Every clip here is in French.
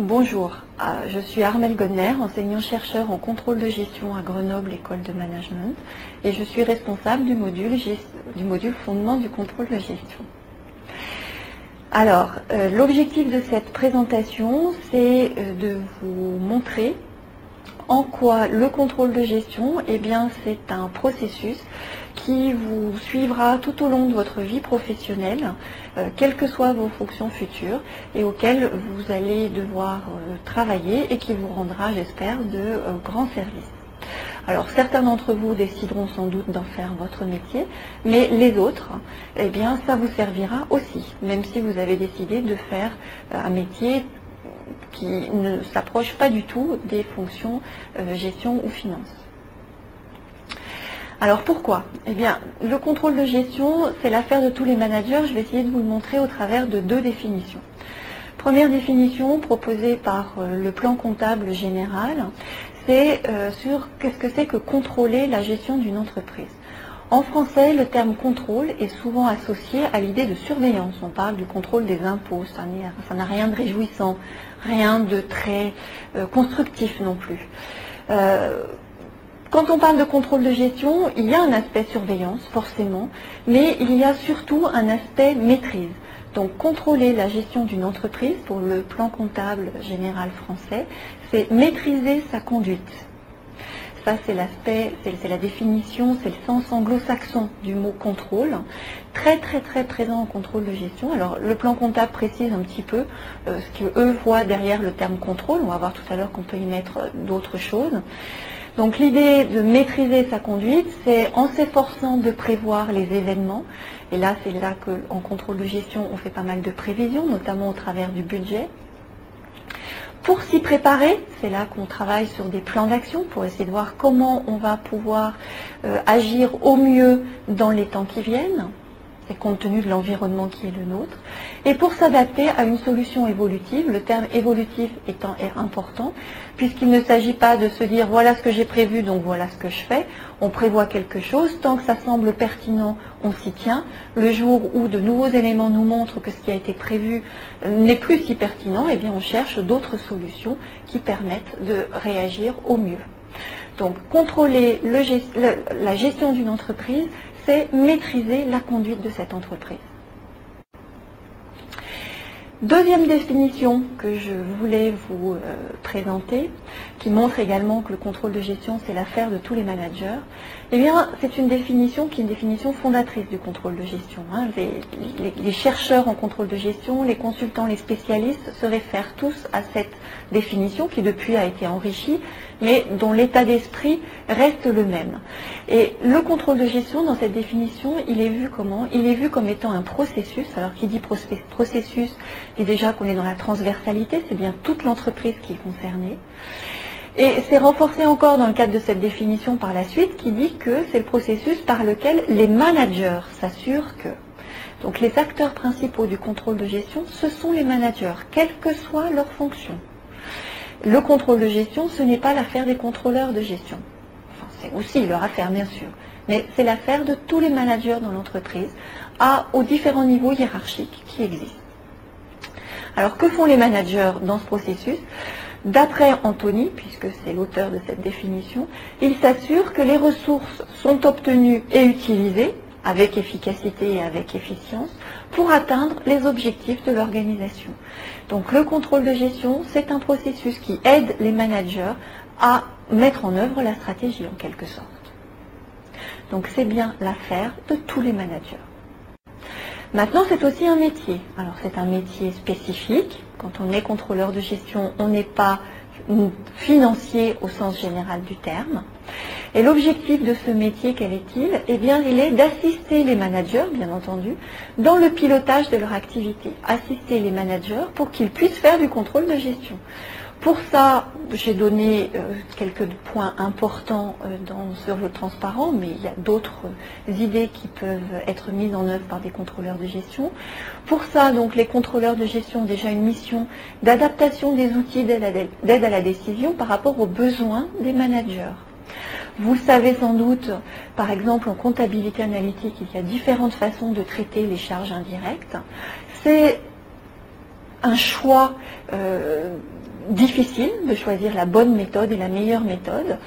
Bonjour, euh, je suis Armel Godner, enseignant-chercheur en contrôle de gestion à Grenoble École de Management et je suis responsable du module, du module fondement du contrôle de gestion. Alors, euh, l'objectif de cette présentation, c'est euh, de vous montrer en quoi le contrôle de gestion, eh bien, c'est un processus qui vous suivra tout au long de votre vie professionnelle, euh, quelles que soient vos fonctions futures, et auquel vous allez devoir travailler et qui vous rendra, j'espère, de grands services. Alors certains d'entre vous décideront sans doute d'en faire votre métier, mais les autres, eh bien ça vous servira aussi, même si vous avez décidé de faire euh, un métier qui ne s'approche pas du tout des fonctions euh, gestion ou finance. Alors pourquoi? Eh bien, le contrôle de gestion, c'est l'affaire de tous les managers. Je vais essayer de vous le montrer au travers de deux définitions. Première définition proposée par euh, le plan comptable général, c'est euh, sur qu'est-ce que c'est que contrôler la gestion d'une entreprise. En français, le terme contrôle est souvent associé à l'idée de surveillance. On parle du contrôle des impôts, ça n'a rien de réjouissant, rien de très euh, constructif non plus. Quand on parle de contrôle de gestion, il y a un aspect surveillance, forcément, mais il y a surtout un aspect maîtrise. Donc contrôler la gestion d'une entreprise pour le plan comptable général français, c'est maîtriser sa conduite. C'est l'aspect, c'est la définition, c'est le sens anglo-saxon du mot contrôle, très très très présent en contrôle de gestion. Alors, le plan comptable précise un petit peu euh, ce qu'eux voient derrière le terme contrôle. On va voir tout à l'heure qu'on peut y mettre euh, d'autres choses. Donc, l'idée de maîtriser sa conduite, c'est en s'efforçant de prévoir les événements. Et là, c'est là qu'en contrôle de gestion, on fait pas mal de prévisions, notamment au travers du budget pour s'y préparer, c'est là qu'on travaille sur des plans d'action pour essayer de voir comment on va pouvoir euh, agir au mieux dans les temps qui viennent et compte tenu de l'environnement qui est le nôtre, et pour s'adapter à une solution évolutive, le terme évolutif étant important, puisqu'il ne s'agit pas de se dire voilà ce que j'ai prévu, donc voilà ce que je fais, on prévoit quelque chose, tant que ça semble pertinent, on s'y tient, le jour où de nouveaux éléments nous montrent que ce qui a été prévu n'est plus si pertinent, eh bien on cherche d'autres solutions qui permettent de réagir au mieux. Donc contrôler la gestion d'une entreprise, c'est maîtriser la conduite de cette entreprise. Deuxième définition que je voulais vous euh, présenter, qui montre également que le contrôle de gestion, c'est l'affaire de tous les managers, eh bien, c'est une définition qui est une définition fondatrice du contrôle de gestion. Hein. Les, chercheurs en contrôle de gestion, les consultants, les spécialistes se réfèrent tous à cette définition qui depuis a été enrichie, mais dont l'état d'esprit reste le même. Et le contrôle de gestion, dans cette définition, il est vu comment? Il est vu comme étant un processus. Alors, qui dit processus, et déjà qu'on est dans la transversalité, c'est bien toute l'entreprise qui est concernée. Et c'est renforcé encore dans le cadre de cette définition par la suite qui dit que c'est le processus par lequel les managers s'assurent que. Donc les acteurs principaux du contrôle de gestion, ce sont les managers, quelle que soit leur fonction. Le contrôle de gestion, ce n'est pas l'affaire des contrôleurs de gestion. Enfin, c'est aussi leur affaire, bien sûr. Mais c'est l'affaire de tous les managers dans l'entreprise, à, aux différents niveaux hiérarchiques qui existent. Alors que font les managers dans ce processus? D'après Anthony, puisque c'est l'auteur de cette définition, il s'assure que les ressources sont obtenues et utilisées avec efficacité et avec efficience pour atteindre les objectifs de l'organisation. Donc le contrôle de gestion, c'est un processus qui aide les managers à mettre en œuvre la stratégie en quelque sorte. Donc c'est bien l'affaire de tous les managers. Maintenant, c'est aussi un métier. Alors, c'est un métier spécifique. Quand on est contrôleur de gestion, on n'est pas financier au sens général du terme. Et l'objectif de ce métier, quel est-il? Eh bien, il est d'assister les managers, bien entendu, dans le pilotage de leur activité. Assister les managers pour qu'ils puissent faire du contrôle de gestion. Pour ça, j'ai donné euh, quelques points importants euh, sur le transparent, mais il y a d'autres idées qui peuvent être mises en œuvre par des contrôleurs de gestion. Pour ça, donc, les contrôleurs de gestion ont déjà une mission d'adaptation des outils d'aide à la décision par rapport aux besoins des managers. Vous savez sans doute, par exemple, en comptabilité analytique, il y a différentes façons de traiter les charges indirectes. C'est un choix euh, difficile de choisir la bonne méthode et la meilleure méthode.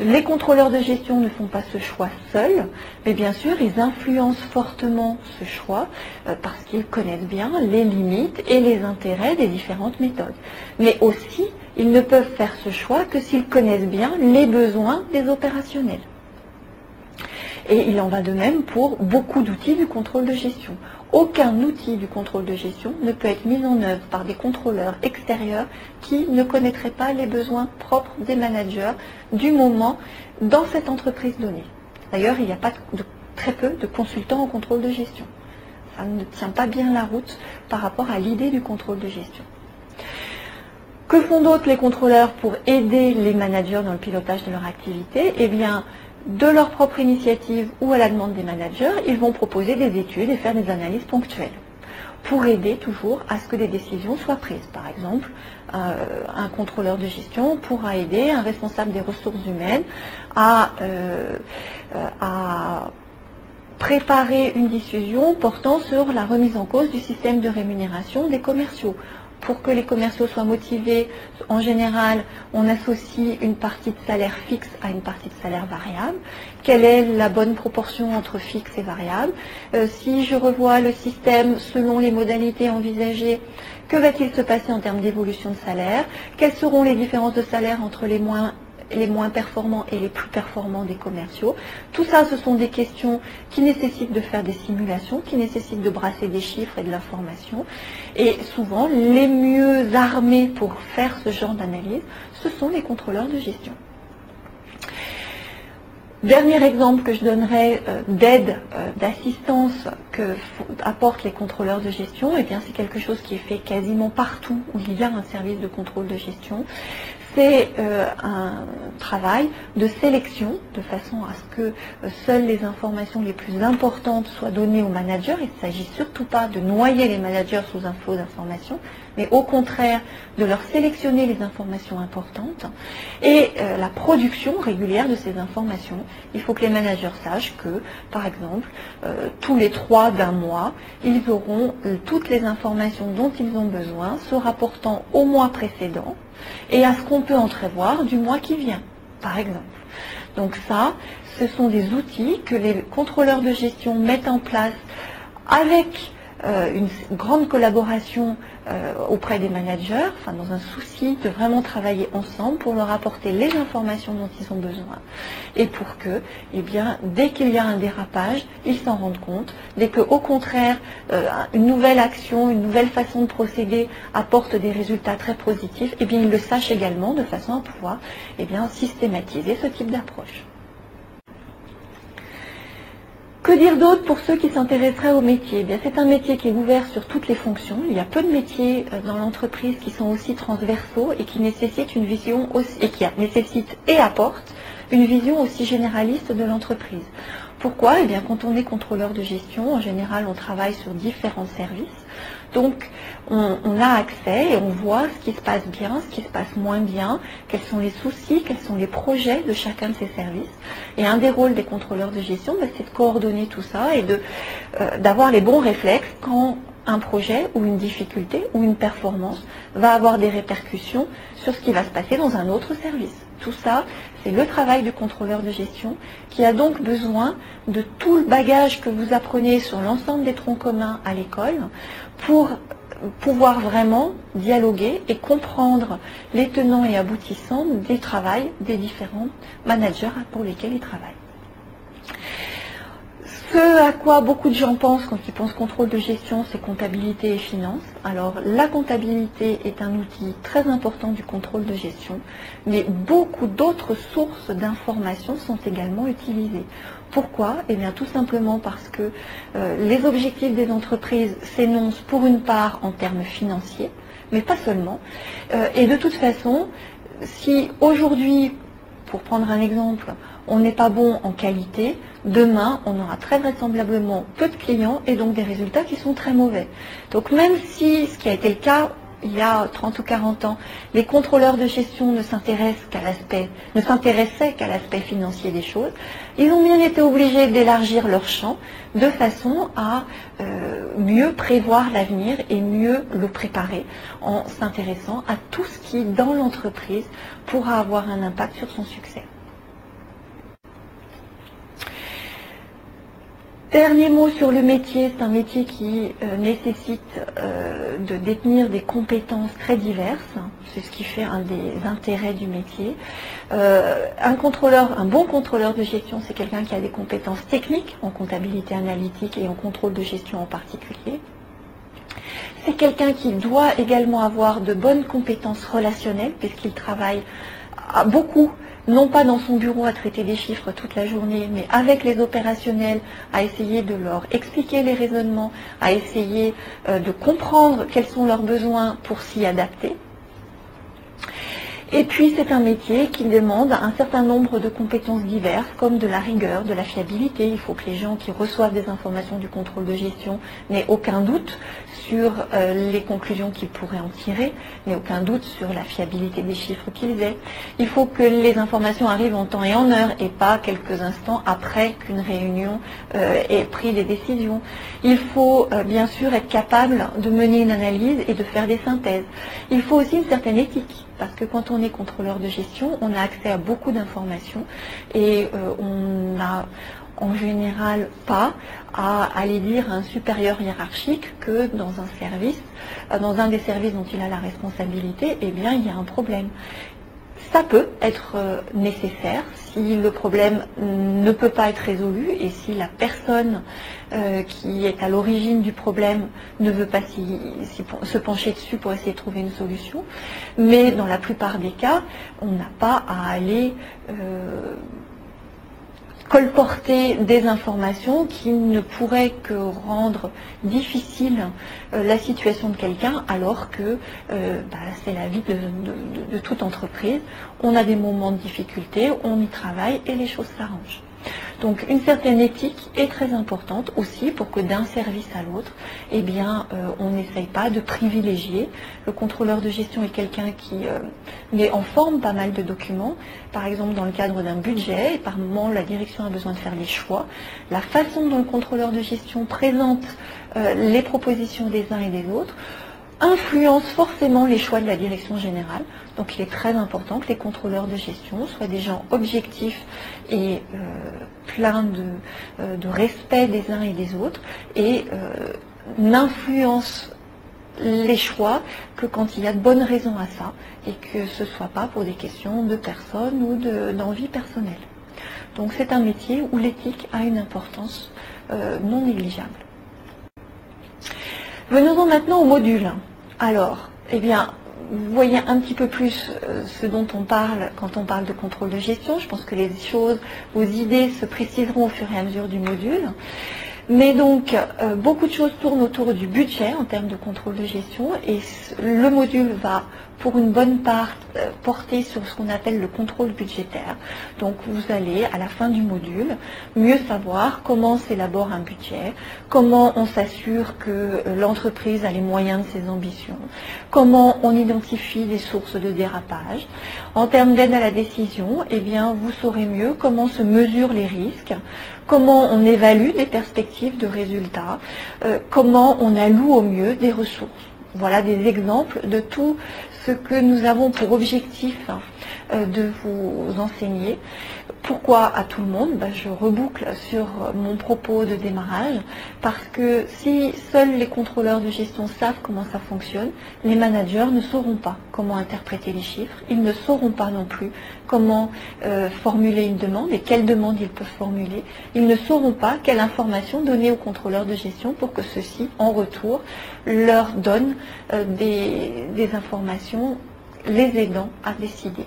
Les contrôleurs de gestion ne font pas ce choix seuls, mais bien sûr, ils influencent fortement ce choix euh, parce qu'ils connaissent bien les limites et les intérêts des différentes méthodes. Mais aussi, ils ne peuvent faire ce choix que s'ils connaissent bien les besoins des opérationnels. Et il en va de même pour beaucoup d'outils du contrôle de gestion. Aucun outil du contrôle de gestion ne peut être mis en œuvre par des contrôleurs extérieurs qui ne connaîtraient pas les besoins propres des managers du moment dans cette entreprise donnée. D'ailleurs, il n'y a pas très peu de consultants en contrôle de gestion. Ça ne tient pas bien la route par rapport à l'idée du contrôle de gestion. Que font d'autres les contrôleurs pour aider les managers dans le pilotage de leur activité? Eh bien, de leur propre initiative ou à la demande des managers, ils vont proposer des études et faire des analyses ponctuelles pour aider toujours à ce que des décisions soient prises. Par exemple, euh, un contrôleur de gestion pourra aider un responsable des ressources humaines à, euh, à préparer une décision portant sur la remise en cause du système de rémunération des commerciaux pour que les commerciaux soient motivés, en général, on associe une partie de salaire fixe à une partie de salaire variable. Quelle est la bonne proportion entre fixe et variable euh, Si je revois le système selon les modalités envisagées, que va-t-il se passer en termes d'évolution de salaire? Quelles seront les différences de salaire entre les moins les moins performants et les plus performants des commerciaux. Tout ça, ce sont des questions qui nécessitent de faire des simulations, qui nécessitent de brasser des chiffres et de l'information. Et souvent, les mieux armés pour faire ce genre d'analyse, ce sont les contrôleurs de gestion. Dernier exemple que je donnerai euh, d'aide, euh, d'assistance que apportent les contrôleurs de gestion, eh bien c'est quelque chose qui est fait quasiment partout où il y a un service de contrôle de gestion c'est euh, un travail de sélection de façon à ce que euh, seules les informations les plus importantes soient données aux managers. Il ne s'agit surtout pas de noyer les managers sous un flot d'informations, mais au contraire de leur sélectionner les informations importantes et euh, la production régulière de ces informations. Il faut que les managers sachent que, par exemple, tous les trois d'un mois, ils auront toutes les informations dont ils ont besoin se rapportant au mois précédent et à ce qu'on peut entrevoir du mois qui vient, par exemple. Donc ça, ce sont des outils que les contrôleurs de gestion mettent en place avec euh, une grande collaboration euh, auprès des managers, enfin dans un souci de vraiment travailler ensemble pour leur apporter les informations dont ils ont besoin et pour que, eh bien, dès qu'il y a un dérapage, ils s'en rendent compte, dès que, au contraire, euh, une nouvelle action, une nouvelle façon de procéder apporte des résultats très positifs, eh bien, ils le sachent également de façon à pouvoir, eh systématiser ce type d'approche. Que dire d'autre pour ceux qui s'intéresseraient au métier? Eh C'est un métier qui est ouvert sur toutes les fonctions. Il y a peu de métiers euh, dans l'entreprise qui sont aussi transversaux et qui nécessitent une vision aussi, et nécessitent et apportent une vision aussi généraliste de l'entreprise. Pourquoi? Eh bien, quand on est contrôleur de gestion, en général, on travaille sur différents services. Donc, on, a accès et on voit ce qui se passe bien, ce qui se passe moins bien, quels sont les soucis, quels sont les projets de chacun de ces services. Et un des rôles des contrôleurs de gestion, bah, c'est de coordonner tout ça et euh, d'avoir les bons réflexes quand un projet ou une difficulté ou une performance va avoir des répercussions sur ce qui va se passer dans un autre service. Tout ça, c'est le travail du contrôleur de gestion qui a donc besoin de tout le bagage que vous apprenez sur l'ensemble des troncs communs à l'école pour pouvoir vraiment dialoguer et comprendre les tenants et aboutissants des travails des différents managers pour lesquels ils travaillent. Ce à quoi beaucoup de gens pensent quand ils pensent contrôle de gestion, c'est comptabilité et finance. Alors la comptabilité est un outil très important du contrôle de gestion, mais beaucoup d'autres sources d'informations sont également utilisées. Pourquoi? Eh bien tout simplement parce que euh, les objectifs des entreprises s'énoncent pour une part en termes financiers, mais pas seulement. Euh, et de toute façon, si aujourd'hui, pour prendre un exemple, on n'est pas bon en qualité, demain, on aura très vraisemblablement peu de clients et donc des résultats qui sont très mauvais. Donc même si ce qui a été le cas il y a 30 ou 40 ans, les contrôleurs de gestion ne s'intéressaient qu'à l'aspect financier des choses, ils ont bien été obligés d'élargir leur champ de façon à euh, mieux prévoir l'avenir et mieux le préparer en s'intéressant à tout ce qui, dans l'entreprise, pourra avoir un impact sur son succès. Dernier mot sur le métier, c'est un métier qui euh, nécessite euh, de détenir des compétences très diverses. C'est ce qui fait un des intérêts du métier. Euh, un contrôleur, un bon contrôleur de gestion, c'est quelqu'un qui a des compétences techniques en comptabilité analytique et en contrôle de gestion en particulier. C'est quelqu'un qui doit également avoir de bonnes compétences relationnelles puisqu'il travaille beaucoup non pas dans son bureau à traiter des chiffres toute la journée, mais avec les opérationnels, à essayer de leur expliquer les raisonnements, à essayer euh, de comprendre quels sont leurs besoins pour s'y adapter. Et puis c'est un métier qui demande un certain nombre de compétences diverses, comme de la rigueur, de la fiabilité. Il faut que les gens qui reçoivent des informations du contrôle de gestion n'aient aucun doute sur euh, les conclusions qu'ils pourraient en tirer, n'aient aucun doute sur la fiabilité des chiffres qu'ils aient. Il faut que les informations arrivent en temps et en heure et pas quelques instants après qu'une réunion euh, ait pris des décisions. Il faut euh, bien sûr être capable de mener une analyse et de faire des synthèses. Il faut aussi une certaine éthique parce que quand on est contrôleur de gestion, on a accès à beaucoup d'informations et euh, on n'a en général pas à aller dire à un supérieur hiérarchique que dans un service, euh, dans un des services dont il a la responsabilité, eh bien il y a un problème ça peut être euh, nécessaire si le problème ne peut pas être résolu et si la personne euh, qui est à l'origine du problème ne veut pas se pencher dessus pour essayer de trouver une solution. Mais dans la plupart des cas, on n'a pas à aller euh, colporter des informations qui ne pourraient que rendre difficile euh, la situation de quelqu'un alors que euh, bah, c'est la vie de toute entreprise. On a des moments de difficulté, on y travaille et les choses s'arrangent. Donc une certaine éthique est très importante aussi pour que d'un service à l'autre, eh euh, on n'essaye pas de privilégier. Le contrôleur de gestion est quelqu'un qui euh, met en forme pas mal de documents. Par exemple, dans le cadre d'un budget, et par moment, la direction a besoin de faire des choix. La façon dont le contrôleur de gestion présente euh, les propositions des uns et des autres influence forcément les choix de la direction générale. Donc il est très important que les contrôleurs de gestion soient des gens objectifs et euh, pleins euh, de, respect des uns et des autres et euh, n'influencent les choix que quand il y a de bonnes raisons à ça et que ce ne soit pas pour des questions de personnes ou d'envie personnelle. Donc c'est un métier où l'éthique a une importance non négligeable. Venons-en maintenant au module. Alors, eh bien, vous voyez un petit peu plus euh, ce dont on parle quand on parle de contrôle de gestion. Je pense que les choses, vos idées se préciseront au fur et à mesure du module. Mais donc, euh, beaucoup de choses tournent autour du budget en termes de contrôle de gestion et le module va pour une bonne part euh, porter sur ce qu'on appelle le contrôle budgétaire. Donc vous allez à la fin du module mieux savoir comment s'élabore un budget, comment on s'assure que euh, l'entreprise a les moyens de ses ambitions, comment on identifie les sources de dérapage. En termes d'aide à la décision, eh bien vous saurez mieux comment se mesurent les risques, comment on évalue les perspectives de résultats, euh, comment on alloue au mieux des ressources. Voilà des exemples de tout ce que nous avons pour objectif hein, euh, de vous enseigner. Pourquoi à tout le monde? Ben, Je reboucle sur mon propos de démarrage parce que si seuls les contrôleurs de gestion savent comment ça fonctionne, les managers ne sauront pas comment interpréter les chiffres, ils ne sauront pas non plus comment euh, formuler une demande et quelle demande ils peuvent formuler. Ils ne sauront pas quelle information donner aux contrôleurs de gestion pour que ceux-ci, en retour, leur donnent euh, des informations les aidant à décider.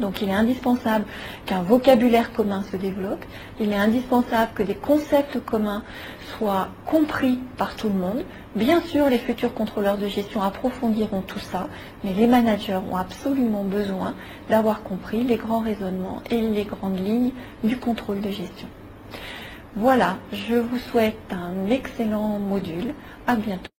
Donc il est indispensable qu'un vocabulaire commun se développe, il est indispensable que des concepts communs soient compris par tout le monde. Bien sûr, les futurs contrôleurs de gestion approfondiront tout ça, mais les managers ont absolument besoin d'avoir compris les grands raisonnements et les grandes lignes du contrôle de gestion. Voilà, je vous souhaite un excellent module. À bientôt.